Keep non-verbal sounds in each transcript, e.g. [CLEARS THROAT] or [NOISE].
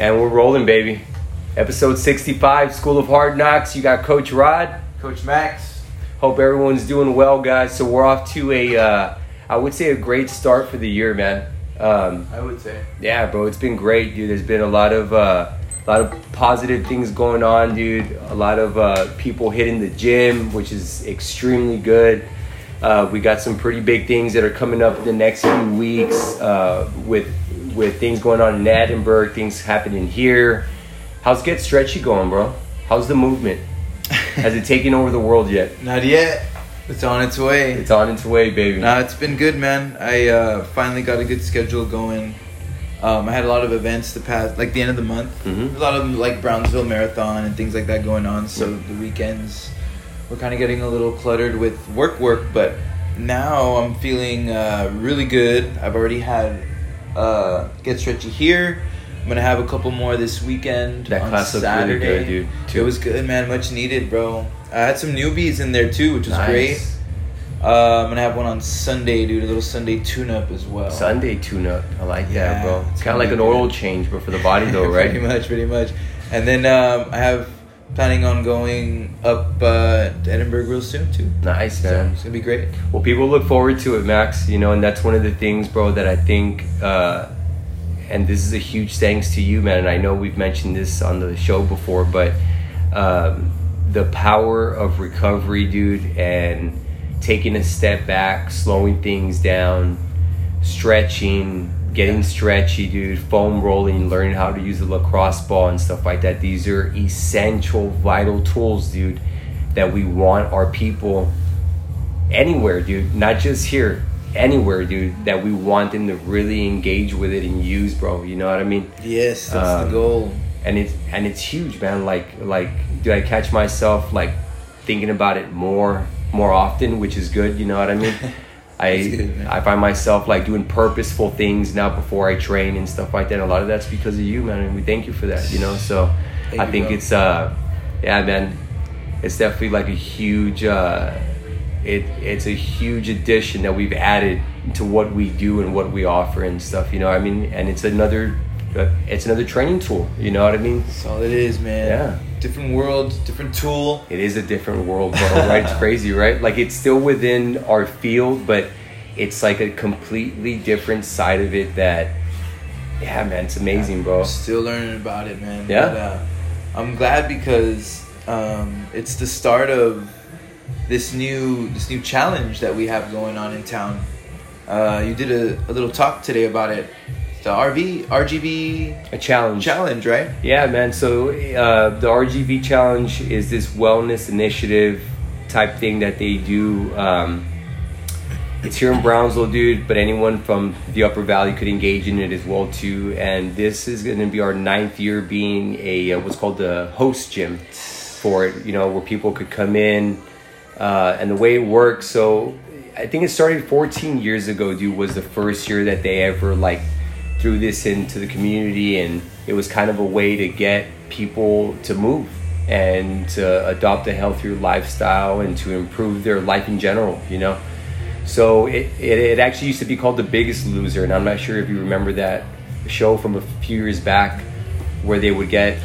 And we're rolling, baby. Episode 65, School of Hard Knocks. You got Coach Rod. Coach Max. Hope everyone's doing well, guys. So we're off to a, uh, I would say, a great start for the year, man. Um, I would say. yeah, bro, it's been great, dude. There's been a lot of, uh, a lot of positive things going on, dude. A lot of uh, people hitting the gym, which is extremely good. Uh, we got some pretty big things that are coming up in the next few weeks uh, with with things going on in Edinburg, things happening here. How's Get Stretchy going, bro? How's the movement? [LAUGHS] Has it taken over the world yet? Not yet. It's on its way. It's on its way, baby. Nah, it's been good, man. I uh, finally got a good schedule going. Um, I had a lot of events the past, like the end of the month. Mhm. A lot of like Brownsville Marathon and things like that going on. So the weekends were kind of getting a little cluttered with work, work. But now I'm feeling uh, really good. I've already had uh, get stretchy here. I'm gonna have a couple more this weekend. That on class looked really Saturday. good, dude, too. It was good, man. Much needed, bro. I had some newbies in there too, which was Nice. great. Uh, I'm gonna have one on Sunday, dude. A little Sunday tune-up as well. Sunday tune-up. I like that, Yeah, bro. It's kind of like an oil change, but for the body, though, [LAUGHS] right? pretty much, pretty much. And then um, I have planning on going up uh, to Edinburg real soon too. Nice, So man. it's gonna be great. Well, people look forward to it, Max. You know, and that's one of the things, bro, that I think, uh, and this is a huge thanks to you, man. And I know we've mentioned this on the show before, but um, the power of recovery, dude, and taking a step back, slowing things down, stretching, getting stretchy, dude, foam rolling, learning how to use the lacrosse ball and stuff like that. These are essential, vital tools, dude, that we want our people anywhere, dude, not just here, anywhere, dude, that we want them to really engage with it and use, bro. You know what I mean? Yes, that's Um, the goal. And it's and it's huge, man. Like like, do I catch myself like thinking about it more more often, which is good. You know what I mean? [LAUGHS] I good. I find myself like doing purposeful things now before I train and stuff like that. And a lot of that's because of you, man. And we thank you for that. You know, so Thank I you, think bro. it's uh, yeah, man. It's definitely like a huge uh, it it's a huge addition that we've added to what we do and what we offer and stuff. You know, I mean, and it's another uh, it's another training tool. You know what I mean? That's all it is, man. Yeah. Different world, different tool. It is a different world, bro. Right? It's [LAUGHS] crazy, right? Like it's still within our field, but it's like a completely different side of it. That, yeah, man, it's amazing, bro. Still learning about it, man. Yeah? But, uh, I'm glad because um, it's the start of this new this new challenge that we have going on in town. Uh, you did a, a little talk today about it. The RV RGV A challenge. challenge, right? Yeah, man. So uh, the RGV challenge is this wellness initiative type thing that they do. Um, it's here in Brownsville, dude, but anyone from the Upper Valley could engage in it as well too. And this is going to be our ninth year being a uh, what's called the host gym for it. You know, where people could come in, uh, and the way it works. So I think it started 14 years ago, dude. Was the first year that they ever like threw this into the community, and it was kind of a way to get people to move and to adopt a healthier lifestyle and to improve their life in general. You know. So it, it, it actually used to be called The Biggest Loser, and I'm not sure if you remember that show from a few years back where they would get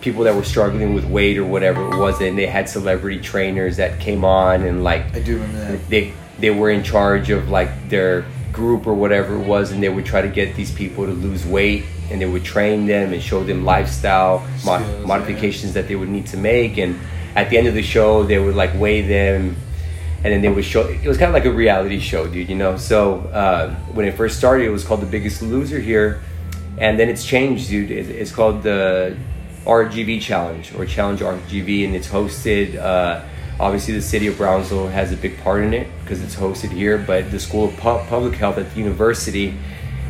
people that were struggling with weight or whatever it was, and they had celebrity trainers that came on and like I do remember that. they they were in charge of like their group or whatever it was, and they would try to get these people to lose weight, and they would train them and show them lifestyle mo- Skills, modifications that they would need to make, and at the end of the show, they would like weigh them and then they would show it was kind of like a reality show dude you know? So uh, when it first started it was called the biggest loser here and then it's changed dude. It, it's called the rgv challenge or challenge rgv and it's hosted uh, obviously the city of brownsville has a big part in it because it's hosted here but the school of Pu- public health at the university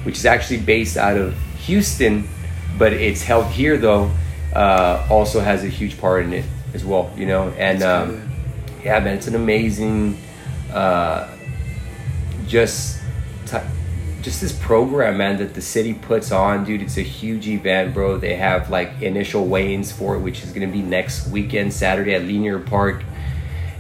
which is actually based out of houston but it's held here though uh, also has a huge part in it as well you know? And um, yeah man it's an amazing uh, just t- just this program man that the city puts on dude it's a huge event bro. They have like initial weigh-ins for it which is going to be next weekend saturday at linear park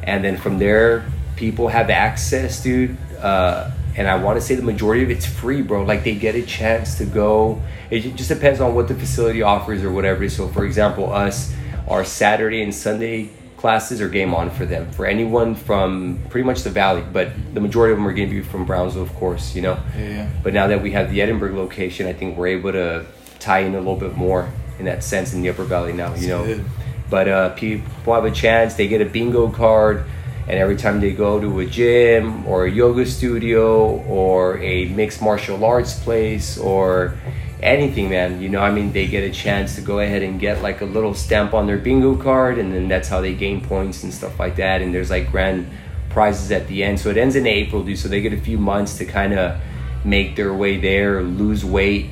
and then from there people have access dude uh, and I want to say the majority of it's free, bro. Like they get a chance to go. It just depends on what the facility offers or whatever. So, for example, us, our Saturday and Sunday classes are game on for them. For anyone from pretty much the valley, but the majority of them are going to be from Brownsville, of course. You know. Yeah. But now that we have the Edinburg location, I think we're able to tie in a little bit more in that sense in the Upper Valley now. You know. good. But uh, people have a chance. They get a bingo card, and every time they go to a gym or a yoga studio or a mixed martial arts place or anything, man, you know, I mean, they get a chance to go ahead and get like a little stamp on their bingo card, and then that's how they gain points and stuff like that. And there's like grand prizes at the end. So it ends in April, dude. So they get a few months to kind of make their way there, lose weight.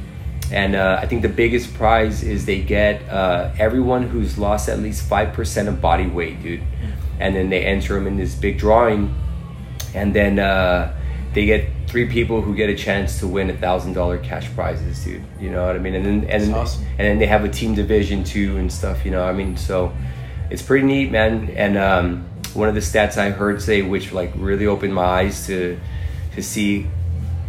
And uh, I think the biggest prize is they get uh, everyone who's lost at least 5% of body weight, dude. And then they enter them in this big drawing. And then uh, they get three people who get a chance to win a thousand dollar cash prizes, dude. You know what I mean? And then and That's awesome. and then they have a team division too and stuff. You know, I mean, so it's pretty neat, man. And um, one of the stats I heard say, which like really opened my eyes to to see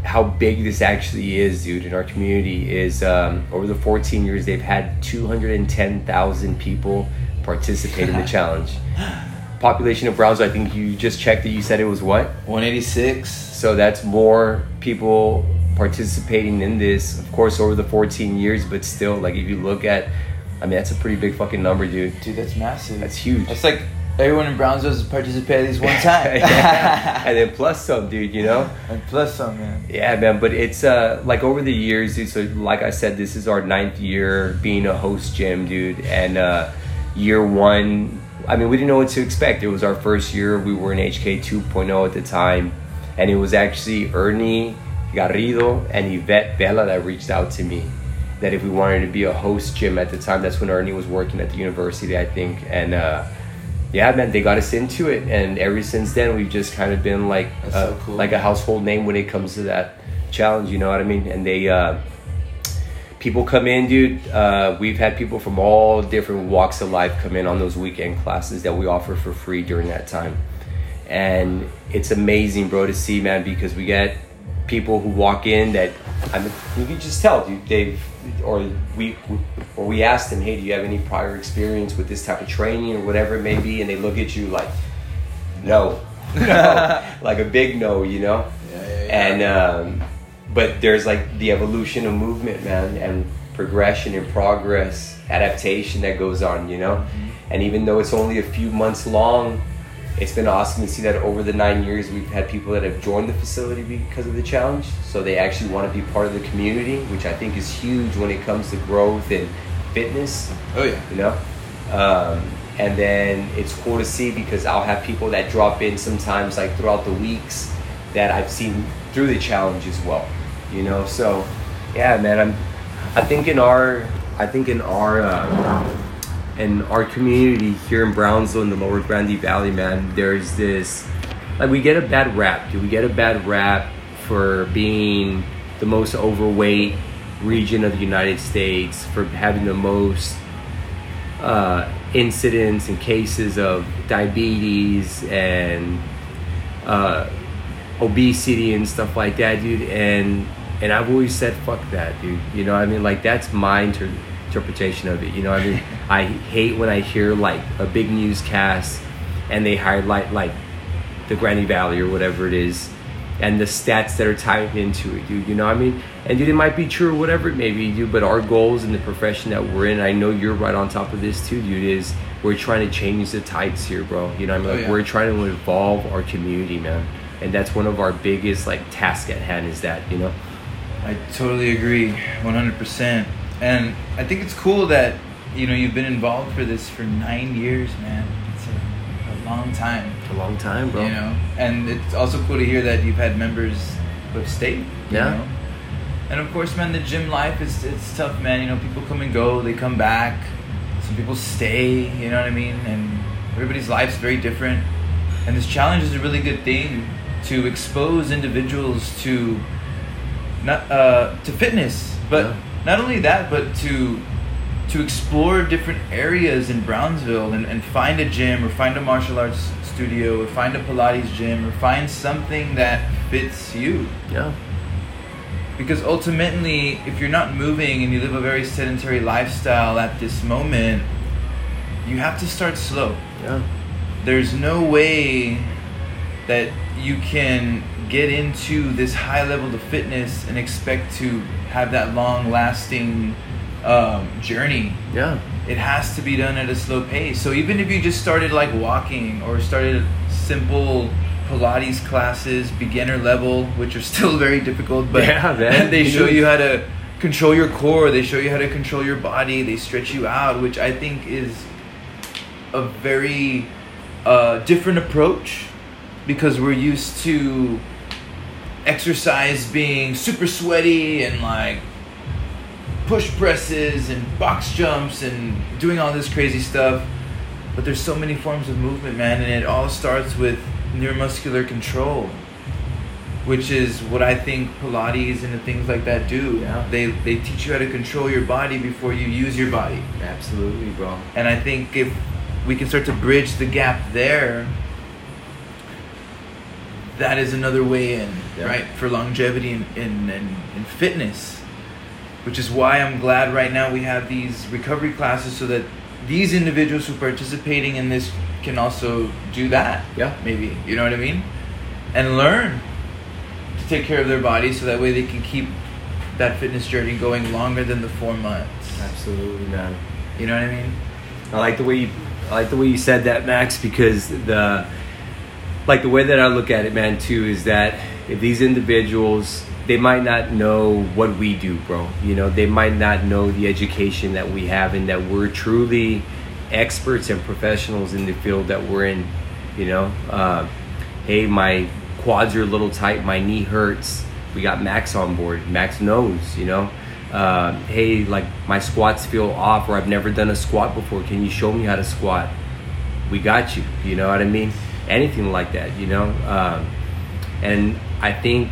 how big this actually is, dude, in our community is um, over the 14 years they've had 210,000 people participate in the [LAUGHS] challenge. Population of Brownsville, I think you just checked it. You said it was what? 186. So that's more people participating in this, of course, over the 14 years, but still, like if you look at, I mean, that's a pretty big fucking number, dude. Dude, that's massive. That's huge. That's like everyone in Brownsville has participated at least one [LAUGHS] time. Yeah. [LAUGHS] and then plus some, dude, you know? and plus some, man. Yeah, man, but it's uh like over the years, dude. So like I said, this is our ninth year being a host gym, dude. And uh year one, I mean, we didn't know what to expect. It was our first year. We were in HK 2.0 at the time, and it was actually Ernie Garrido and Yvette Bella that reached out to me. That if we wanted to be a host gym at the time, that's when Ernie was working at the university, I think, and. uh yeah, man, they got us into it, and ever since then, we've just kind of been like, uh, so cool. like a household name when it comes to that challenge. You know what I mean? And they, uh, people come in, dude. Uh, we've had people from all different walks of life come in on those weekend classes that we offer for free during that time, and it's amazing, bro, to see, man, because we get people who walk in that I mean, you can just tell. They've or we or we ask them, hey, do you have any prior experience with this type of training or whatever it may be, and they look at you like, no, [LAUGHS] no, like a big no, you know. Yeah, yeah, yeah. And um, but there's like the evolution of movement, man, and progression and progress, adaptation that goes on, you know. Mm-hmm. And even though it's only a few months long, it's been awesome to see that over the nine years we've had people that have joined the facility because of the challenge. So they actually want to be part of the community, which I think is huge when it comes to growth and fitness oh yeah. you know um, and then it's cool to see because i'll have people that drop in sometimes like throughout the weeks that i've seen through the challenge as well you know so yeah man i'm i think in our i think in our uh, in our community here in brownsville in the lower grande valley man there's this like we get a bad rap do we get a bad rap for being the most overweight region of the united states for having the most uh, incidents and cases of diabetes and uh, obesity and stuff like that, dude. And and I've always said, fuck that, dude. You know, I mean, like that's my inter- interpretation of it. You know, I mean, [LAUGHS] I hate when I hear like a big newscast and they highlight like the Grande Valley or whatever it is, and the stats that are tied into it, dude. You know what I mean? And dude, it might be true or whatever it may be, dude. But our goals in the profession that we're in, I know you're right on top of this too, dude. Is we're trying to change the tides here, bro. You know what I mean? Oh, Like yeah. we're trying to evolve our community, man. And that's one of our biggest like tasks at hand is that, you know. I totally agree, 100%. And I think it's cool that you know you've been involved for this for nine years, man. It's a, a long time, A long time, bro. you know. And it's also cool to hear that you've had members of state. you Yeah. know? And of course, man, the gym life is it's tough, man. You know, people come and go, they come back. Some people stay. You know what I mean? And everybody's life's very different. And this challenge is a really good thing to expose individuals to not uh, to fitness, but Yeah. Not only that, but to to explore different areas in Brownsville and, and find a gym or find a martial arts studio or find a Pilates gym or find something that fits you. Yeah. Because ultimately, if you're not moving and you live a very sedentary lifestyle at this moment, you have to start slow. Yeah. There's no way that you can get into this high level of fitness and expect to have that long lasting um, journey. Yeah. It has to be done at a slow pace. So even if you just started like walking or started simple Pilates classes, beginner level, which are [LAUGHS] still very difficult, but Yeah, man. [LAUGHS] they show you how to control your core, they show you how to control your body, they stretch you out, which I think is a very uh, different approach because we're used to exercise being super sweaty and like push presses and box jumps and doing all this crazy stuff. But there's so many forms of movement, man, and it all starts with neuromuscular control, which is what I think Pilates and things like that do. Yeah. They they teach you how to control your body before you use your body. Absolutely, bro. And I think if we can start to bridge the gap there, that is another way in, Yeah. right, for longevity and in, in, in fitness. Which is why I'm glad right now we have these recovery classes so that these individuals who are participating in this can also do that. Yeah. Maybe. You know what I mean? And learn to take care of their body so that way they can keep that fitness journey going longer than the four months. Absolutely, man. You know what I mean? I like the way you I like the way you said that, Max, because the like the way that I look at it, man, too, is that if these individuals they might not know what we do, bro. You know, they might not know the education that we have and that we're truly experts and professionals in the field that we're in. You know, uh, hey, my quads are a little tight, my knee hurts. We got Max on board. Max knows, you know. Uh, hey, like my squats feel off, or I've never done a squat before. Can you show me how to squat? We got you. You know what I mean? Anything like that, you know. Um, and I think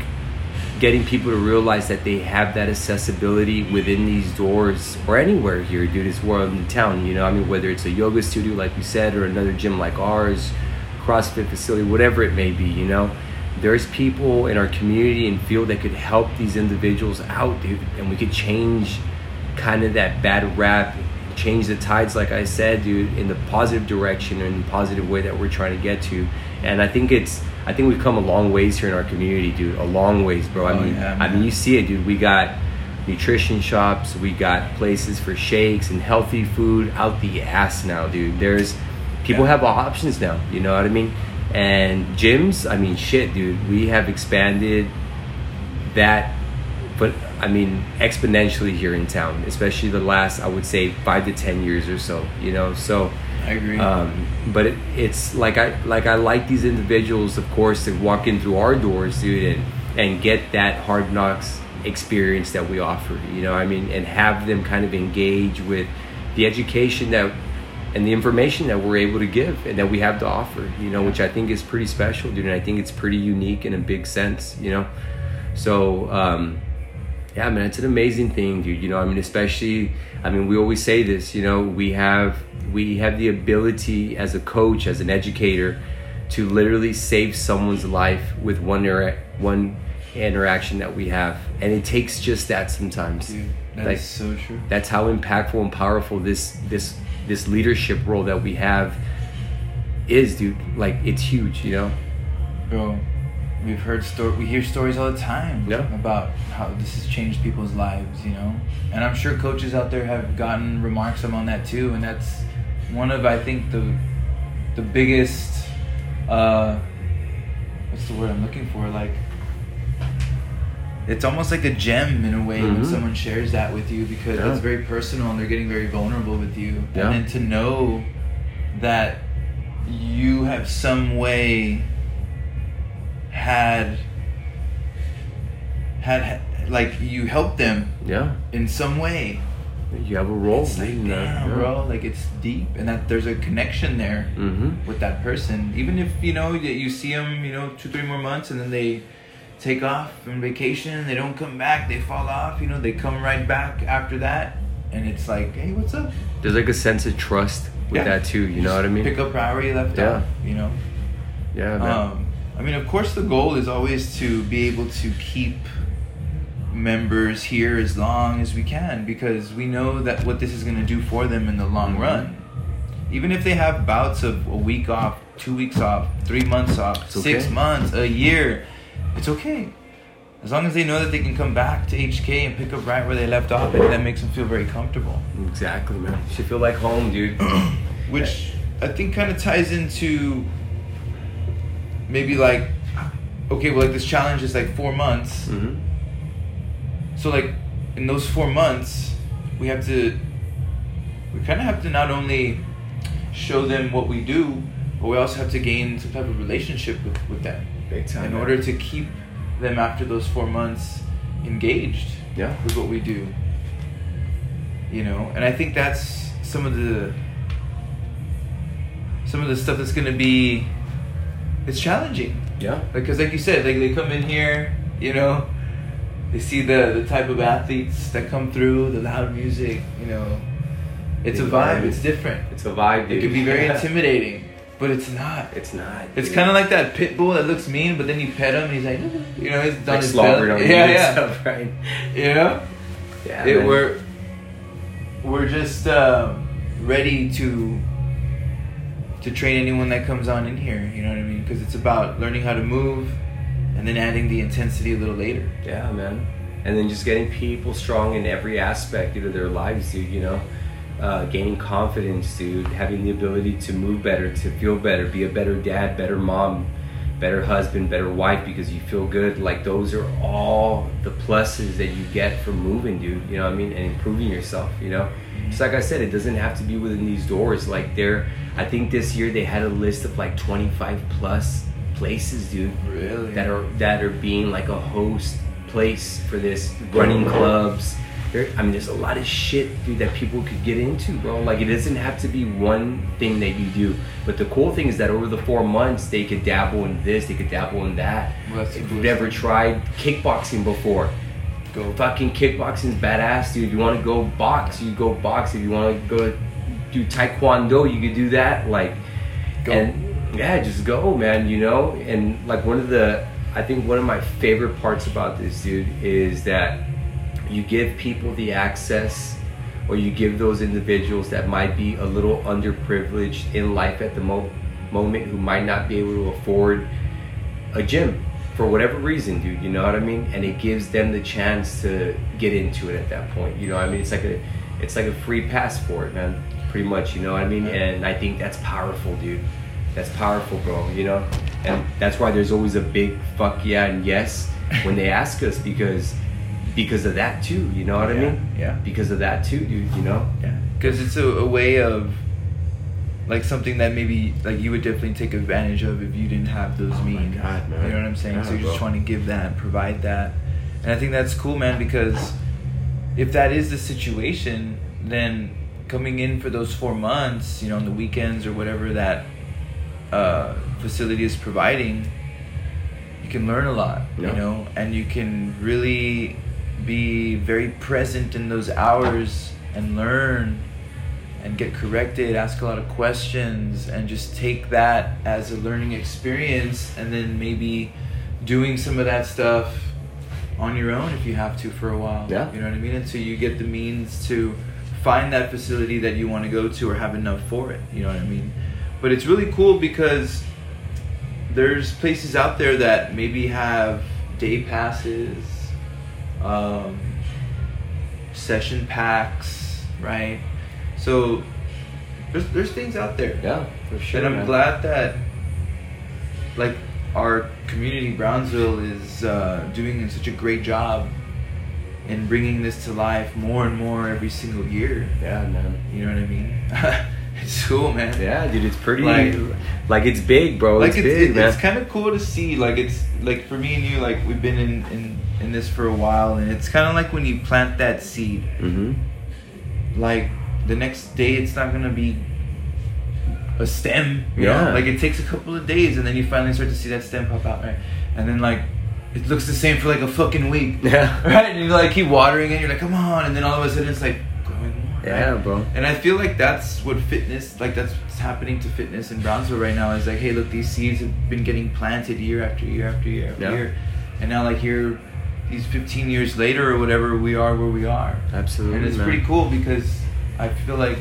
getting people to realize that they have that accessibility within these doors or anywhere here, dude, is well in the town. You know, I mean, whether it's a yoga studio, like you said, or another gym like ours, CrossFit facility, whatever it may be, you know, there's people in our community and field that could help these individuals out, dude, and we could change kind of that bad rap, change the tides, like I said, dude, in the positive direction and positive way that we're trying to get to. And I think it's, I think we've come a long ways here in our community, dude. A long ways, bro. I Oh, mean, yeah, I mean, you see it, dude. We got nutrition shops, we got places for shakes and healthy food out the ass now, dude. There's people Yeah. have options now. You know what I mean? And gyms, I mean, shit, dude. We have expanded that, I mean, exponentially here in town, especially the last, I would say, five to ten years or so. You know, so. I agree. Um, but it, it's like I like I like these individuals, of course, to walk in through our doors, dude, and and get that hard knocks experience that we offer. You know, I mean, and have them kind of engage with the education that and the information that we're able to give and that we have to offer. You know, which I think is pretty special, dude, and I think it's pretty unique in a big sense. You know, so. Um, yeah, man, it's an amazing thing, dude. You know, I mean, especially, I mean, we always say this. You know, we have we have the ability as a coach, as an educator, to literally save someone's life with one intera- one interaction that we have, and it takes just that sometimes. Dude, that is like, so true. That's how impactful and powerful this this this leadership role that we have is, dude. Like, it's huge. You know. Bro, we've heard story. We hear stories all the time Yeah. about how this has changed people's lives. You know, and I'm sure coaches out there have gotten remarks on that too. And that's one of I think the the biggest. Uh, what's the word I'm looking for? Like. It's almost like a gem in a way when Mhm. someone shares that with you because Yeah. it's very personal and they're getting very vulnerable with you. Yeah. And then to know that you have some way had had like you helped them Yeah. in some way. You have a role. It's like, damn, bro, like it's deep, and that there's a connection there Mm-hmm. with that person. Even if you know that you see them, you know, two three more months, and then they take off on vacation, they don't come back, they fall off. You know, they come right back after that, and it's like, hey, what's up? There's like a sense of trust with Yeah. that too. You know what I mean? Pick up where you left Yeah. off. You know. Yeah, man. Um, I mean, of course, the goal is always to be able to keep members here as long as we can because we know that what this is going to do for them in the long run. Even if they have bouts of a week off, two weeks off, three months off, It's six okay. months, a year, it's okay. As long as they know that they can come back to HK and pick up right where they left off, and that makes them feel very comfortable. Exactly, man. You should feel like home, dude. [CLEARS THROAT] which I think kind of ties into maybe like okay, well, like this challenge is like four months. hmm So like in those four months, we have to we kind of have to not only show them what we do, but we also have to gain some type of relationship with, with them Big time. in man. order to keep them after those four months engaged Yeah. with what we do. You know, and I think that's some of the some of the stuff that's gonna be it's challenging Yeah. because like you said like they come in here you know they see the the type of athletes that come through the loud music you know it's a vibe it's different It's a vibe, dude. it can be very Yeah. intimidating but it's not It's not. it's kind of like that pit bull that looks mean but then you pet him and he's like [LAUGHS] you know he's done like his belly. on [LAUGHS] yeah yeah stuff, right? [LAUGHS] you know Yeah. it, man. we're we're just um, ready to to train anyone that comes on in here. You know what I mean? Because it's about learning how to move, and then adding the intensity a little later. Yeah, man. And then just getting people strong in every aspect of their lives, dude. You know, uh, gaining confidence, dude. Having the ability to move better, to feel better, be a better dad, better mom, better husband, better wife because you feel good. Like those are all the pluses that you get from moving, dude. You know what I mean? And improving yourself. You know, just like I said, it doesn't have to be within these doors. Like there, I think this year they had a list of like 25 plus places, dude Really? that are that are being like a host place for this running clubs. There, I mean, there's a lot of shit, dude, that people could get into, bro. Like, it doesn't have to be one thing that you do. But the cool thing is that over the four months, they could dabble in this, they could dabble in that. Well, if you've never tried kickboxing before, Go. fucking kickboxing's badass, dude. You want to go box, you go box. If you want to go do taekwondo, you could do that. Like, Go. and yeah, just go, man. You know, and like one of the, I think one of my favorite parts about this, dude, is that you give people the access, or you give those individuals that might be a little underprivileged in life at the mo- moment, who might not be able to afford a gym for whatever reason, dude. You know what I mean? And it gives them the chance to get into it at that point. You know what I mean? It's like a, it's like a free passport, man. Pretty much. You know what I mean? And I think that's powerful, dude. That's powerful, bro. You know, and that's why there's always a big fuck yeah and yes when they [LAUGHS] ask us because because of that too. You know what I mean? yeah. Because of that too, dude. You know? Yeah. Because it's a, a way of like something that maybe like you would definitely take advantage of if you didn't have those Oh means. God, man. You know what I'm saying? Yeah, so you're just bro. trying to give that, provide that, and I think that's cool, man. Because if that is the situation, then coming in for those four months, you know, on the weekends or whatever that uh, facility is providing, you can learn a lot, Yeah. you know, and you can really be very present in those hours and learn and get corrected, ask a lot of questions, and just take that as a learning experience, and then maybe doing some of that stuff on your own if you have to for a while. Yeah. You know what I mean? Until you get the means to find that facility that you want to go to or have enough for it. You know what I mean? But it's really cool because there's places out there that maybe have day passes, um, session packs, right? So there's there's things out there. Yeah, for sure. and I'm man. glad that like our community Brownsville is uh, doing such a great job in bringing this to life more and more every single year. Yeah, man. You know what I mean? [LAUGHS] it's cool, man. Yeah, dude, it's pretty. Like- Like, it's big, bro. like it's, it's, big, it- man. it's kind of cool to see like it's like for me and you like we've been in in, in this for a while and it's kind of like when you plant that seed mm-hmm. like the next day it's not gonna be a stem you Yeah. know like it takes a couple of days and then you finally start to see that stem pop out right and then like it looks the same for like a fucking week [LAUGHS] Yeah. [LAUGHS] right and you like keep watering it you're like come on and then all of a sudden it's like growing more Yeah, bro. And I feel like that's what fitness, like that's what's happening to fitness in Brownsville right now. Is like, hey, look, these seeds have been getting planted year after year after year after Yeah. year, and now like here, these 15 years later or whatever, we are where we are, Absolutely. and it's man. pretty cool because I feel like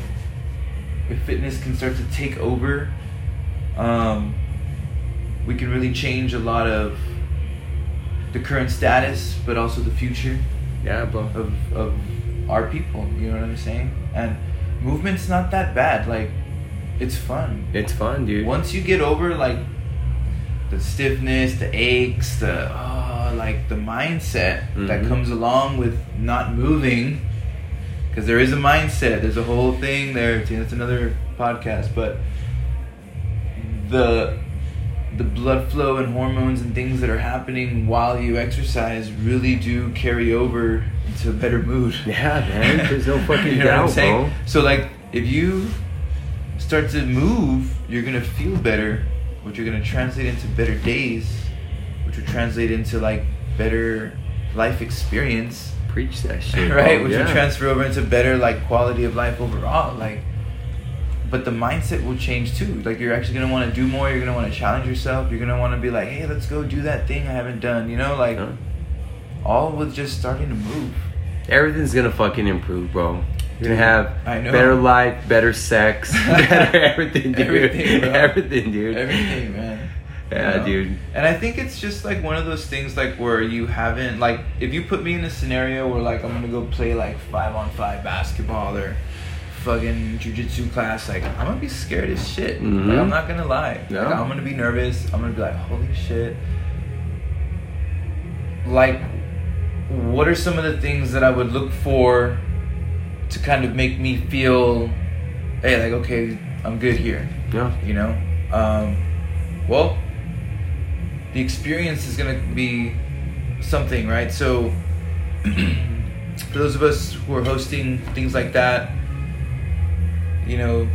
if fitness can start to take over, um, we can really change a lot of the current status, but also the future Yeah, bro. of of our people. You know what I'm saying? And movement's not that bad. Like, it's fun. It's fun, dude. Once you get over like the stiffness, the aches, the oh, like the mindset that Mhm. comes along with not moving, because there is a mindset. There's a whole thing there. That's another podcast, but the the blood flow and hormones and things that are happening while you exercise really do carry over into a better mood. [LAUGHS] Yeah, man. There's no [LAUGHS] fucking you know what I'm doubt, saying? bro. So like if you start to move, you're gonna feel better, which you're gonna translate into better days, which will translate into like better life experience. Preach that [LAUGHS] shit, right? bro. Which yeah. will transfer over into better like quality of life overall. Like but the mindset will change too. Like you're actually gonna want to do more. You're gonna want to challenge yourself. You're gonna want to be like, hey, let's go do that thing I haven't done. You know, like Yeah. all with just starting to move. Everything's gonna fucking improve, bro. You're gonna have I know. better life, better sex, [LAUGHS] better everything, dude. Everything, bro. [LAUGHS] everything, dude. Everything, man. Yeah, know? dude. And I think it's just like one of those things like where you haven't like if you put me in a scenario where like I'm gonna go play like five on five basketball or fucking jujitsu class, like I'm gonna be scared as shit. Mhm. Like I'm not gonna lie. No. Like, I'm gonna be nervous. I'm gonna be like, holy shit. Like, what are some of the things that I would look for to kind of make me feel, hey, like okay, I'm good here Yeah. you know um, well the experience is going to be something right so [CLEARS THROAT] for those of us who are hosting things like that you know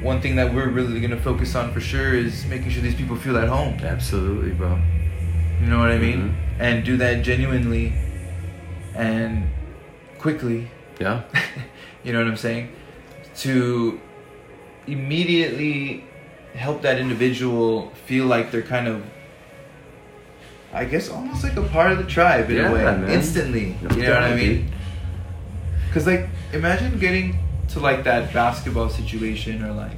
one thing that we're really going to focus on for sure is making sure these people feel at home Absolutely, bro. you know what i mean Mhm. and do that genuinely and quickly Yeah. [LAUGHS] you know what I'm saying? To immediately help that individual feel like they're kind of, I guess, almost like a part of the tribe in Yeah, a way, man. instantly. No you know what I mean? Because like, imagine getting to like that basketball situation or like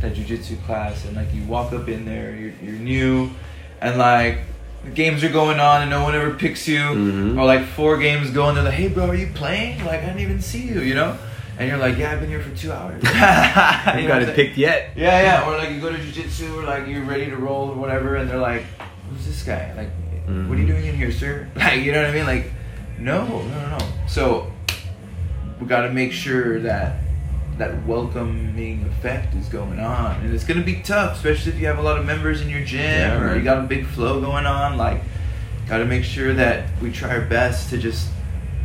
that jujitsu class, and like you walk up in there, you're you're new, and like. The games are going on and no one ever picks you, Mhm. or like four games go and they're like, "Hey, bro, are you playing? Like, I didn't even see you," you know? And you're like, "Yeah, I've been here for two hours." [LAUGHS] You what got it picked yet. Yeah, yeah. Or like you go to jujitsu, or like you're ready to roll or whatever, and they're like, "Who's this guy? Like, Mm-hmm. what are you doing in here, sir?" [LAUGHS] Like, you know what I mean? Like, no, no, no, no. So we got to make sure that that welcoming effect is going on, and it's gonna be tough, especially if you have a lot of members in your gym Yeah, or you got a big flow going on. Like, got to make sure that we try our best to just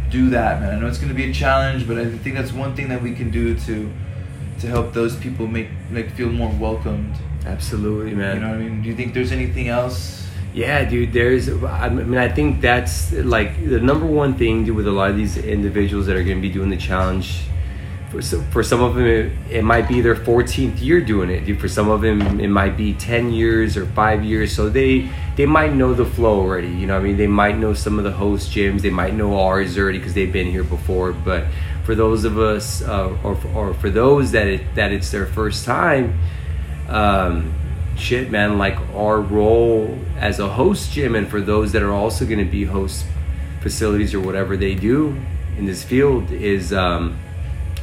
do that, man. I know it's gonna be a challenge, but I think that's one thing that we can do to to help those people make like feel more welcomed. Absolutely, man. You know what I mean? Do you think there's anything else? Yeah, dude. There's. I mean, I think that's like the number one thing dude, with a lot of these individuals that are going to be doing the challenge. For some, for some of them, it, it might be their 14th year doing it. Dude. For some of them, it might be 10 years or five years. So they they might know the flow already. You know, I mean, they might know some of the host gyms. They might know ours already because they've been here before. But for those of us, uh, or or for those that it that it's their first time, um, shit, man, like our role as a host gym, and for those that are also going to be host facilities or whatever they do in this field, is um,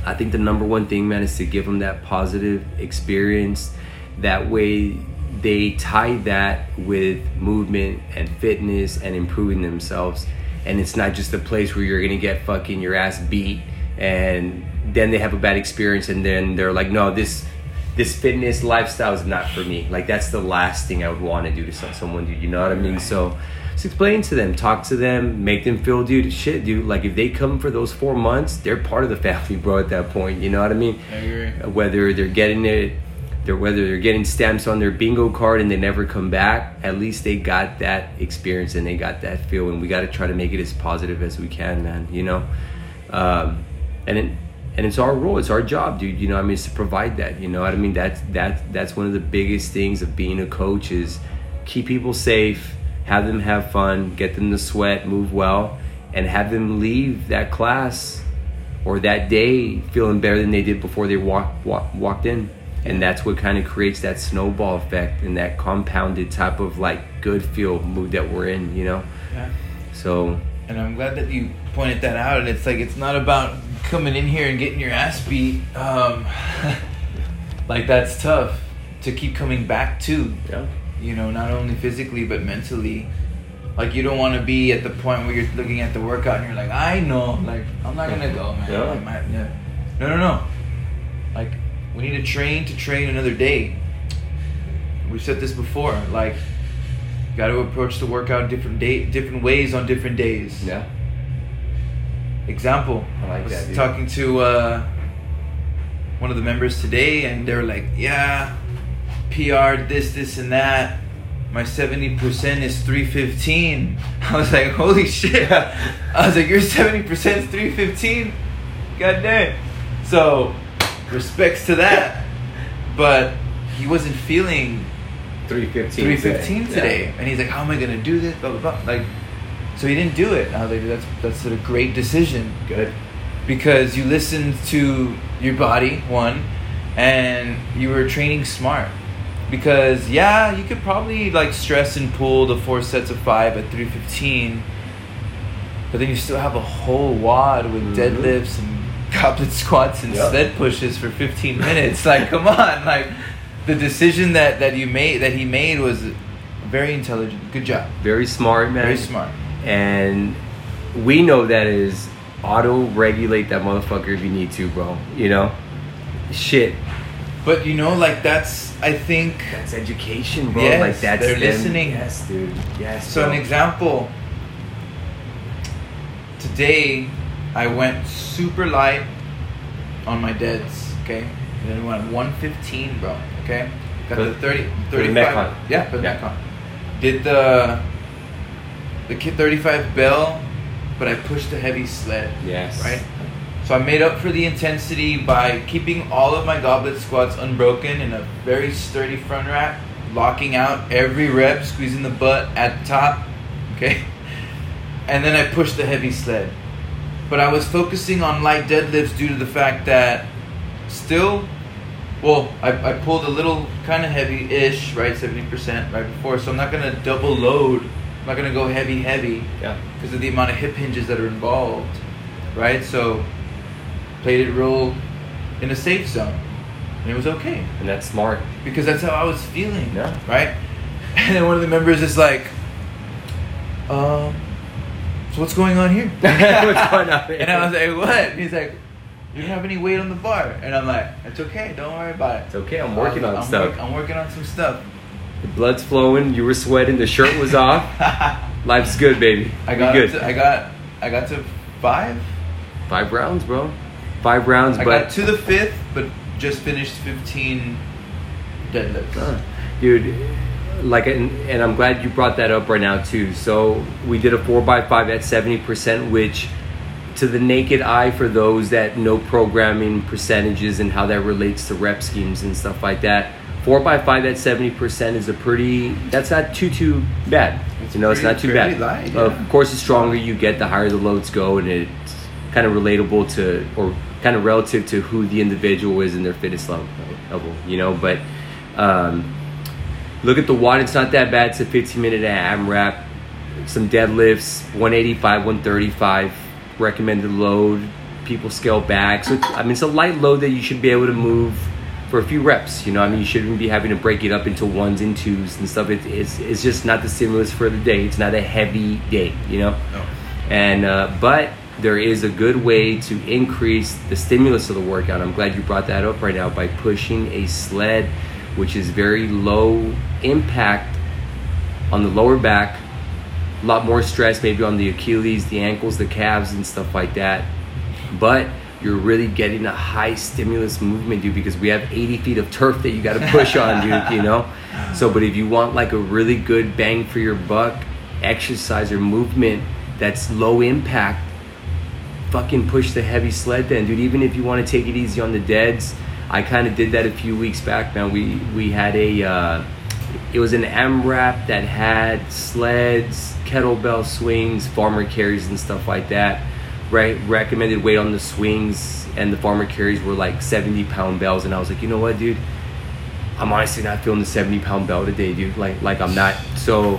I think the number one thing, man, is to give them that positive experience. That way, they tie that with movement and fitness and improving themselves. And it's not just a place where you're gonna get fucking your ass beat and then they have a bad experience and then they're like, no, this this fitness lifestyle is not for me. Like that's the last thing I would want to do to some, someone, dude. You know what I mean? So just explain to them, talk to them, make them feel, dude, shit, dude. Like if they come for those four months, they're part of the family, bro. At that point, you know what I mean? I agree. Whether they're getting it, they're whether they're getting stamps on their bingo card and they never come back. At least they got that experience and they got that feel. And we got to try to make it as positive as we can, man. You know, um, and it, and it's our role, it's our job, dude. You know, what I mean, it's to provide that. You know what I mean? That's that's that's one of the biggest things of being a coach is keep people safe, have them have fun, get them to sweat, move well, and have them leave that class or that day feeling better than they did before they walked walk, walked in. And that's what kind of creates that snowball effect and that compounded type of like good feel mood that we're in, you know. Yeah. So And I'm glad that you pointed that out. And it's like it's not about coming in here and getting your ass beat. Um, [LAUGHS] like that's tough to keep coming back to. yeah, You know, not only physically but mentally. Like you don't want to be at the point where you're looking at the workout and you're like, I know, like I'm not gonna go, man. Yeah. Like, my- yeah. No, no, no. Like we need to train to train another day. We've said this before. Like, got to approach the workout different day, different ways on different days. yeah, Example. I like was that, talking to uh, one of the members today, and they were like, "Yeah, PR this, this, and that. My seventy percent is three fifteen. [LAUGHS] I was like, "Holy shit!" [LAUGHS] I was like, "Your seventy percent is three fifteen. God damn!" So, respects to that, but he wasn't feeling three fifteen. three fifteen today, and he's like, "How am I gonna do this?" Blah blah blah. Like, so he didn't do it. Like, "That's that's a great decision." Good. because you listened to your body one and you were training smart because yeah you could probably like stress and pull the four sets of five at 315 but then you still have a whole WOD with Mhm. deadlifts and [LAUGHS] goblet squats and Yep. sled pushes for 15 minutes like come on like the decision that that you made that he made was very intelligent good job Very smart, man. very smart And we know that is auto regulate that motherfucker if you need to, bro. You know, shit. but you know like that's i think That's education, bro. Yes, like that's they're them- listening. Yes, dude. Yes. So bro. an example. Today, I went super light on my deads. Okay, and then went 115, bro. Okay, got the 30, for the Metcon. Yeah, for the Yeah. Metcon. Did the the kid 35 bell, but I pushed the heavy sled. Yes. Right. So I made up for the intensity by keeping all of my goblet squats unbroken in a very sturdy front rack, locking out every rep, squeezing the butt at the top. Okay. [LAUGHS] And then I pushed the heavy sled. But I was focusing on light deadlifts due to the fact that still, well, I, I pulled a little kind of heavy ish, right? 70% right before. So I'm not going to double load. I'm not going to go heavy, heavy Yeah. because of the amount of hip hinges that are involved, right? So played it real in a safe zone, and it was okay And that's smart. because that's how I was feeling, Yeah. right? [LAUGHS] And then one of the members is like, um, so what's going on here? [LAUGHS] What's going on? [LAUGHS] And I was like, what? And he's like, you don't have any weight on the bar, and I'm like, it's okay, don't worry about it. It's okay. I'm working on I'm stuff. work- I'm working on some stuff. The blood's flowing. You were sweating. The shirt was off. [LAUGHS] Life's good, baby. I got good. To, I got I got to five. Five rounds, bro. Five rounds, I but got to the fifth, but just finished 15 deadlifts. Uh, dude like and, and i'm glad you brought that up right now too so we did a 4x5 at 70% which to the naked eye for those that know programming percentages and how that relates to rep schemes and stuff like that 4x5 at 70% is a pretty that's not too too bad. It's you know it's not too bad. light, of course the stronger you get the higher the loads go and it's kind of relatable to or kind of relative to who the individual is in their fitness level, level you know but um, look at the WOD it's not that bad. It's a 15 minute AMRAP some deadlifts 185 135 recommended load people scale back. So i mean it's a light load that you should be able to move for a few reps you know i mean you shouldn't be having to break it up into ones and twos and stuff it, it's, it's just not the stimulus for the day it's not a heavy day you know No. and uh, but there is a good way to increase the stimulus of the workout. I'm glad you brought that up right now by pushing a sled, which is very low impact on the lower back, a lot more stress maybe on the Achilles, the ankles, the calves, and stuff like that. But you're really getting a high stimulus movement, dude, because we have 80 feet of turf that you got to push on, dude, you [LAUGHS] know? So, but if you want like a really good bang for your buck exercise or movement that's low impact, fucking push the heavy sled then, dude. Even if you want to take it easy on the deads, I kind of did that a few weeks back. Man, we we had a uh, it was an AMRAP that had sleds, kettlebell swings, farmer carries, and stuff like that. Right, recommended weight on the swings and the farmer carries were like 70 pound bells, and I was like, you know what, dude. I'm honestly not feeling the 70 pound bell today, dude. Like, like I'm not. So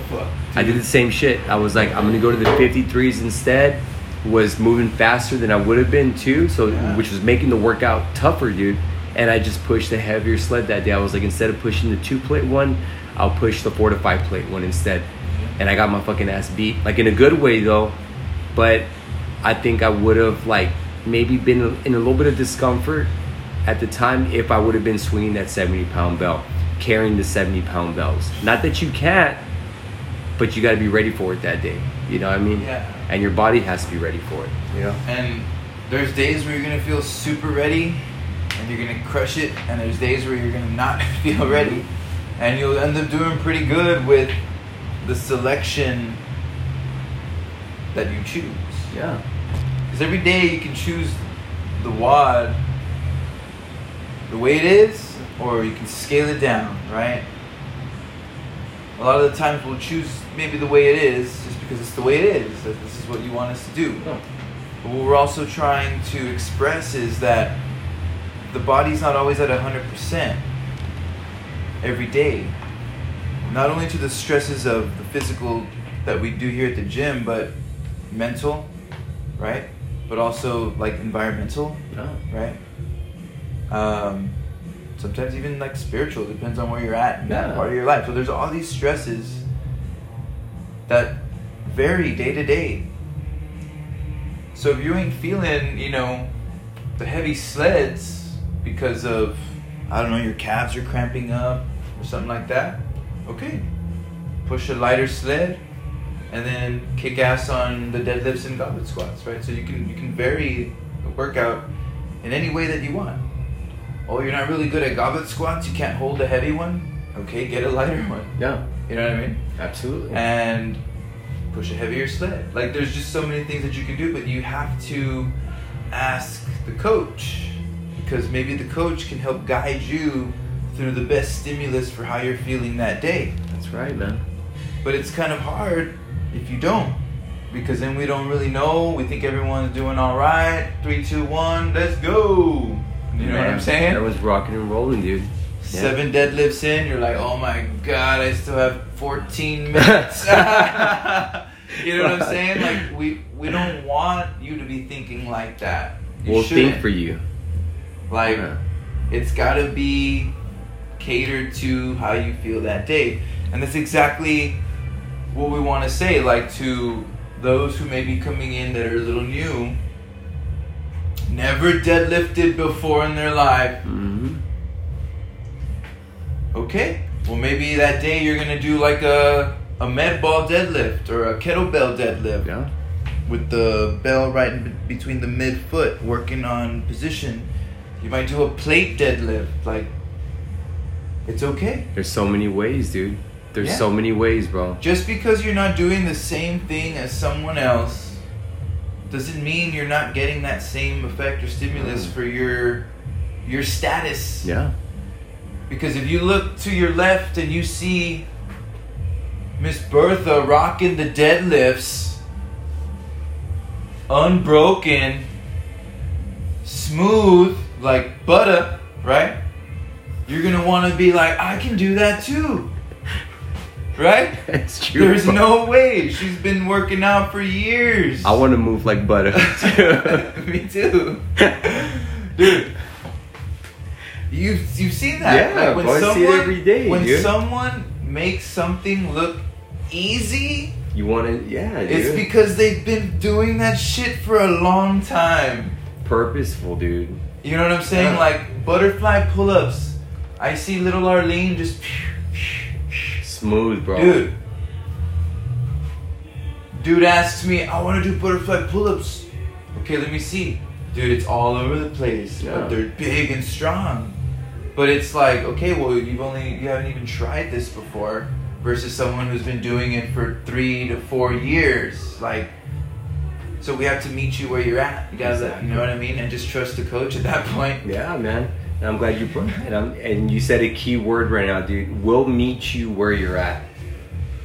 I did the same shit. I was like, I'm gonna go to the 53s instead. Was moving faster than I would have been too. So, Yeah. which was making the workout tougher, dude. And I just pushed the heavier sled that day. I was like, instead of pushing the two plate one, I'll push the four to five plate one instead. And I got my fucking ass beat, like in a good way though. But I think I would have like maybe been in a little bit of discomfort at the time if I would have been swinging that 70 pound belt, carrying the 70 pound bells. Not that you can't, but you got to be ready for it that day. You know what I mean? Yeah. And your body has to be ready for it. You know? And there's days where you're gonna feel super ready and you're gonna crush it, and there's days where you're gonna not [LAUGHS] feel ready. And you'll end up doing pretty good with the selection that you choose. Yeah. Because every day you can choose the WOD the way it is, or you can scale it down, right? A lot of the times we'll choose maybe the way it is just because it's the way it is. That this is what you want us to do. But what we're also trying to express is that the body's not always at 100% every day. Not only to the stresses of the physical that we do here at the gym, but mental, right? But also like environmental, Yeah. right? Um, sometimes even like spiritual, depends on where you're at in that part of your life. So there's all these stresses that vary day to day. So if you ain't feeling, you know, the heavy sleds because of, I don't know, your calves are cramping up or something like that, okay. Push a lighter sled and then kick ass on the deadlifts and goblet squats, right? So you can you can vary the workout in any way that you want. Oh, you're not really good at goblet squats, you can't hold a heavy one? Okay, get a lighter one. [LAUGHS] Yeah. You know what I mean? Absolutely. and push a heavier sled. Like there's just so many things that you can do, but you have to ask the coach because maybe the coach can help guide you through the best stimulus for how you're feeling that day. That's right, man. But it's kind of hard if you don't. Because then we don't really know. We think everyone's doing all right. Three, two, one, let's go. You know what I'm saying? That was rocking and rolling, dude. Yeah. Seven deadlifts in, you're like, oh my god, I still have 14 minutes. [LAUGHS] [LAUGHS] you know what I'm saying? Like we we don't want you to be thinking like that. You We'll shouldn't. think for you. Like Yeah. it's got to be catered to how you feel that day, and that's exactly what we want to say. Like to those who may be coming in that are a little new, never deadlifted before in their life. hmm Okay. Well, maybe that day you're gonna do like a a med ball deadlift or a kettlebell deadlift Yeah. with the bell right in between the mid foot, working on position. You might do a plate deadlift. Like, it's okay. There's so many ways, dude. There's Yeah. so many ways, bro. Just because you're not doing the same thing as someone else doesn't mean you're not getting that same effect or stimulus Mm. for your your status. Yeah. Because if you look to your left and you see Miss Bertha rocking the deadlifts, unbroken, smooth, like butter, right? You're gonna wanna be like, I can do that too. Right? [LAUGHS] It's true. There's bro. no way. She's been working out for years. I want to move like butter. [LAUGHS] Me too. [LAUGHS] Dude. You you've seen that. Yeah, bro, I see it every day, When dude. someone makes something look easy, you want to? Yeah, dude. it's because they've been doing that shit for a long time. purposeful, dude. You know what I'm saying? Yeah. Like butterfly pull-ups. I see little Arlene just Smooth, bro. Dude. Dude asks me, I want to do butterfly pull-ups. Okay, let me see. Dude, it's all over the place. Yeah. But they're big and strong. But it's like, okay, well, you've only you haven't even tried this before versus someone who's been doing it for 3 to 4 years. Like So we have to meet you where you're at. You guys, Exactly. you know what I mean, and just trust the coach at that [LAUGHS] point. Yeah, man. And I'm glad you put and, I'm, and you said a key word right now, dude. We'll meet you where you're at.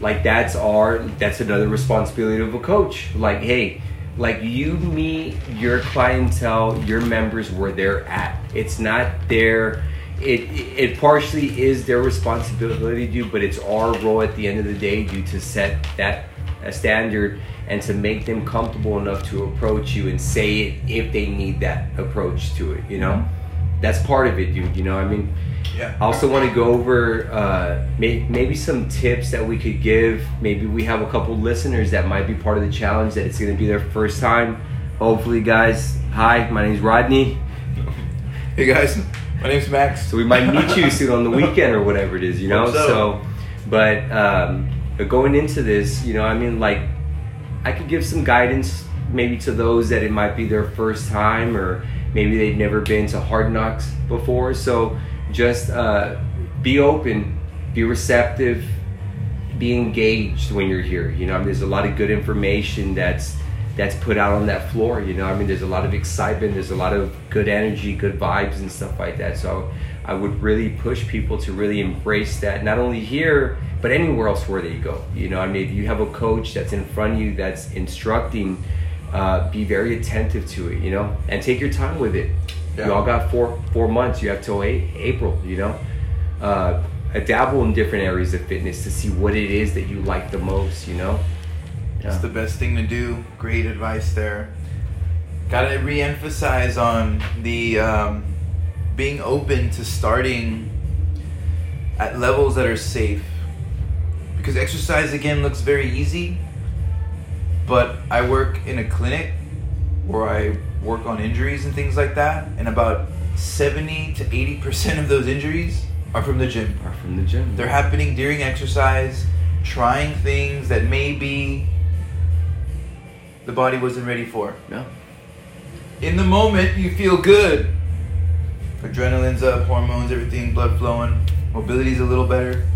Like that's our that's another responsibility of a coach. Like, hey, like you meet your clientele, your members where they're at. It's not their it it partially is their responsibility, dude, but it's our role at the end of the day, dude, to set that a standard and to make them comfortable enough to approach you and say it if they need that approach to it, you know? Mm-hmm. That's part of it, dude, you know? I mean, Yeah. I also want to go over uh, may, maybe some tips that we could give. Maybe we have a couple listeners that might be part of the challenge that it's going to be their first time. Hopefully, guys. Hi, my name's Rodney. [LAUGHS] Hey guys, my name's Max. So we might meet you soon on the weekend or whatever it is, you know. So. So, but um, but going into this, you know, I mean, like, I could give some guidance maybe to those that it might be their first time or maybe they've never been to HardKnox before. So just uh, be open, be receptive, be engaged when you're here. You know, I mean, there's a lot of good information that's that's put out on that floor. You know, I mean, there's a lot of excitement, there's a lot of good energy, good vibes, and stuff like that. So I would really push people to really embrace that, not only here but anywhere else where they go. You know, I mean, you have a coach that's in front of you that's instructing, uh, be very attentive to it. You know, and take your time with it. Yeah. You all got four four months. You have till eight, April. You know. Uh, dabble in different areas of fitness to see what it is that you like the most, you know? It's the best thing to do. Great advice there. Gotta re-emphasize on the um, being open to starting at levels that are safe. Because exercise again looks very easy, but I work in a clinic where I work on injuries and things like that, and about 70 to 80% of those injuries are from the gym. Apart from the gym. They're happening during exercise, trying things that maybe the body wasn't ready for. No. In the moment, you feel good. Adrenaline's up, hormones, everything, blood flowing, mobility's a little better.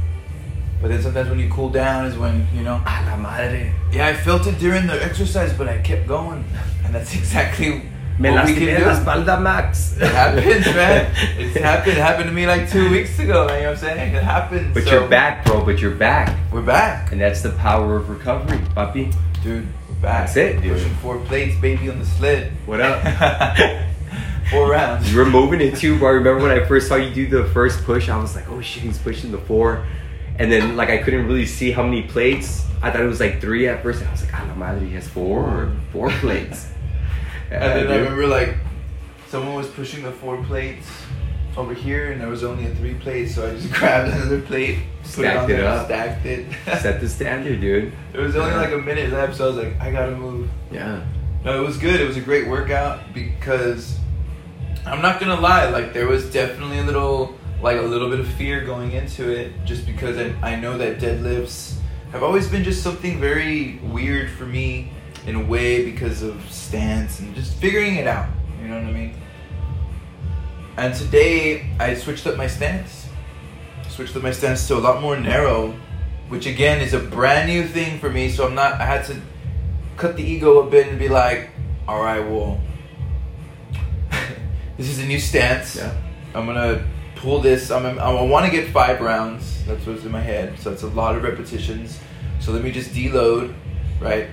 But then sometimes when you cool down is when, you know, A la madre. yeah, I felt it during the exercise, but I kept going. And that's [LAUGHS] exactly Me what we can la do. espalda, Max. It happens, man. It's [LAUGHS] happened. It happened to me like two weeks ago. You know what I'm saying? It happens. But So, you're back, bro. But you're back. We're back. And that's the power of recovery, puppy. Dude, we're back. That's it, dude. Pushing four plates, baby, on the sled. What up? [LAUGHS] four rounds. You were moving it too, bro. I remember when I first saw you do the first push, I was like, oh shit, he's pushing the four. And then, like, I couldn't really see how many plates. I thought it was like three at first. I was like, ah, la madre, he has four or four plates. [LAUGHS] And then I remember like someone was pushing the four plates over here, and there was only a three plate, so I just [LAUGHS] grabbed another plate, it Stacked it there, up. stacked it. [LAUGHS] Set the standard, dude. It was only like a minute left, so I was like, I gotta move. Yeah. No, it was good. It was a great workout because I'm not gonna lie, like there was definitely a little like a little bit of fear going into it just because I, I know that deadlifts have always been just something very weird for me in a way because of stance and just figuring it out. You know what I mean? And today I switched up my stance. Switched up my stance to a lot more narrow, which again is a brand new thing for me. So I'm not. I had to cut the ego a bit and be like, all right, well, [LAUGHS] this is a new stance. Yeah. I'm gonna pull this. I'm, I want to get five rounds. That's what's in my head. So it's a lot of repetitions. So let me just deload, right?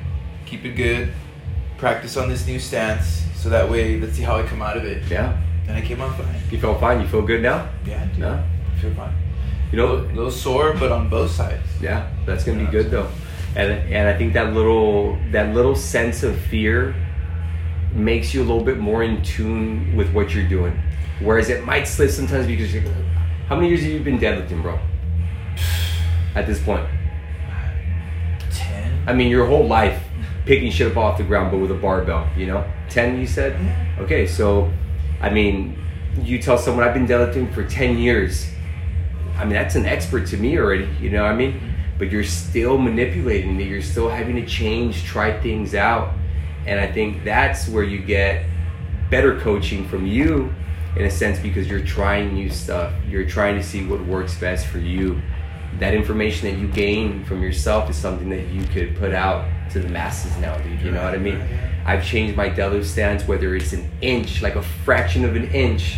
Keep it good. Practice on this new stance. So that way, let's see how I come out of it. Yeah. And I came out fine. You felt fine. You feel good now? Yeah, dude. No. I feel fine. You A know, a little sore, but on both sides. Yeah, that's gonna be good though, and and I think that little that little sense of fear makes you a little bit more in tune with what you're doing, whereas it might slip sometimes because you're, how many years have you been deadlifting, bro? [SIGHS] At this point, Ten. I mean your whole life picking shit up off the ground, but with a barbell, you know, ten you said. Yeah. Okay, so I mean, you tell someone I've been deadlifting for ten years. I mean, that's an expert to me already. You know what I mean? Mm-hmm. But you're still manipulating it. You're still having to change, try things out, and I think that's where you get better coaching from you, in a sense, because you're trying new stuff. You're trying to see what works best for you. That information that you gain from yourself is something that you could put out to the masses now, dude. You know what I mean? I've changed my deadlift stance, whether it's an inch, like a fraction of an inch,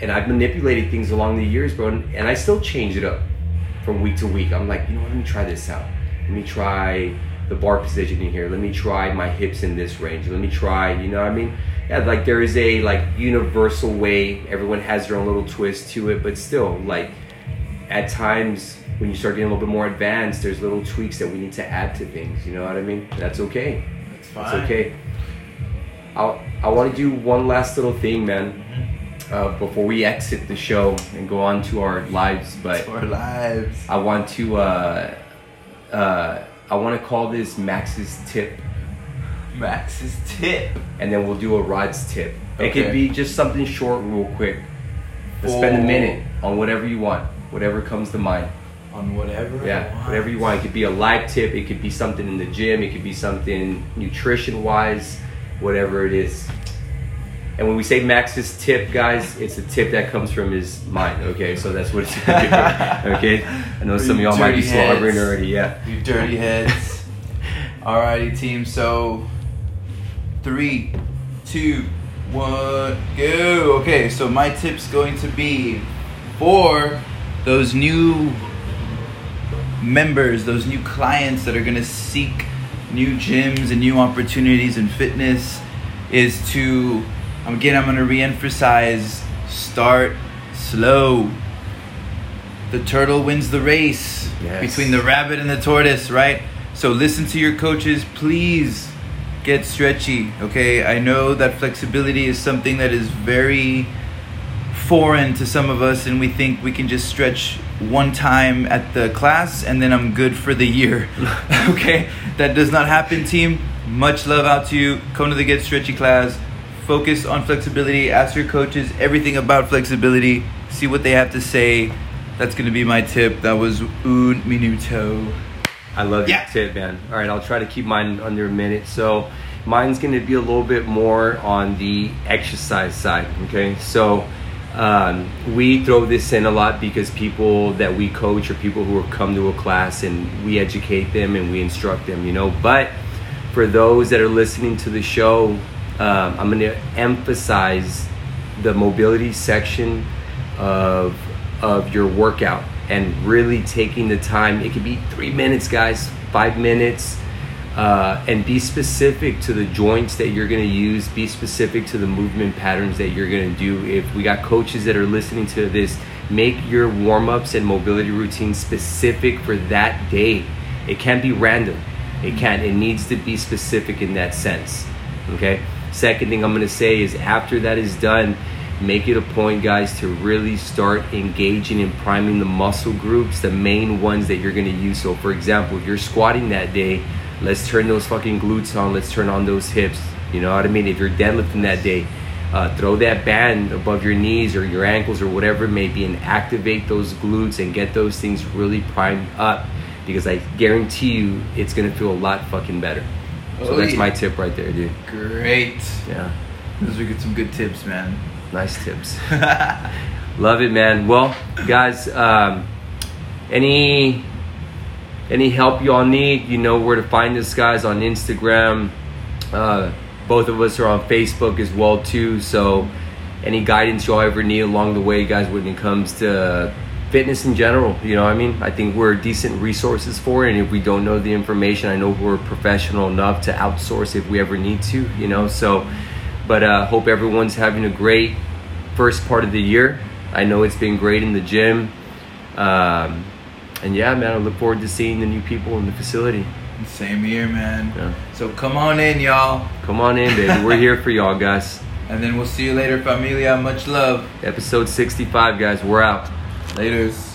and I've manipulated things along the years, bro, and, and I still change it up from week to week. I'm like, you know what? Let me try this out. Let me try the bar positioning here. Let me try my hips in this range. Let me try, you know what I mean? Yeah, like there is a like universal way. Everyone has their own little twist to it, but still, like at times when you start getting a little bit more advanced, there's little tweaks that we need to add to things. You know what I mean? That's okay. That's fine. It's okay. I I want to do one last little thing, man. Uh, before we exit the show and go on to our lives, but For our lives. I want to uh, uh, I want to call this Max's tip, Max's tip. and then we'll do a Rod's tip. It could be just something short, real quick. Let's spend a minute on whatever you want, whatever comes to mind. On whatever. Yeah, whatever you want. It could be a life tip. It could be something in the gym. It could be something nutrition wise, whatever it is. And when we say Max's tip, guys, it's a tip that comes from his mind. Okay, so that's what it's. [LAUGHS] okay, I know some of y'all might be slobbering already. Yeah. You dirty heads. Alrighty, team. So, three, two, one, go. Okay, so my tip's going to be for those new members, those new clients that are going to seek new gyms and new opportunities in fitness is to, again, I'm going to re-emphasize, start slow. The turtle wins the race Yes. between the rabbit and the tortoise, right? So listen to your coaches, please get stretchy, okay? I know that flexibility is something that is very foreign to some of us and we think we can just stretch one time at the class and then I'm good for the year. [LAUGHS] okay? That does not happen, team. Much love out to you. Come to the Get Stretchy class. Focus on flexibility. Ask your coaches everything about flexibility. See what they have to say. That's going to be my tip. That was un minuto. I love Yeah. your tip, man. All right, I'll try to keep mine under a minute. So, mine's going to be a little bit more on the exercise side. Okay, so um, we throw this in a lot because people that we coach are people who come to a class and we educate them and we instruct them. You know, but for those that are listening to the show, um, I'm going to emphasize the mobility section of of your workout and really taking the time. It could be three minutes, guys, five minutes, uh, and be specific to the joints that you're going to use. Be specific to the movement patterns that you're going to do. If we got coaches that are listening to this, make your warm ups and mobility routines specific for that day. It can't be random. It can't. It needs to be specific in that sense. Okay. Second thing I'm going to say is after that is done, make it a point, guys, to really start engaging and priming the muscle groups, the main ones that you're going to use. So, for example, if you're squatting that day, let's turn those fucking glutes on. Let's turn on those hips. You know what I mean? If you're deadlifting that day, uh, throw that band above your knees or your ankles or whatever it may be and activate those glutes and get those things really primed up because I guarantee you it's going to feel a lot fucking better. So Oh, that's yeah. my tip right there, dude. Great. Yeah. Those are good, some good tips, man. Nice tips. [LAUGHS] Love it, man. Well, guys, um, any any help y'all need, you know where to find us, guys, on Instagram. Uh, both of us are on Facebook as well too. So, any guidance y'all ever need along the way, guys, when it comes to fitness in general, you know, what I mean, I think we're decent resources for it. And if we don't know the information, I know we're professional enough to outsource if we ever need to, you know. So, but uh, hope everyone's having a great first part of the year. I know it's been great in the gym. Um, and yeah, man, I look forward to seeing the new people in the facility. Same here, man. Yeah. So come on in, y'all. Come on in, baby. We're here for y'all, guys. [LAUGHS] And then we'll see you later, familia. Much love. Episode 65, guys. We're out. Laters.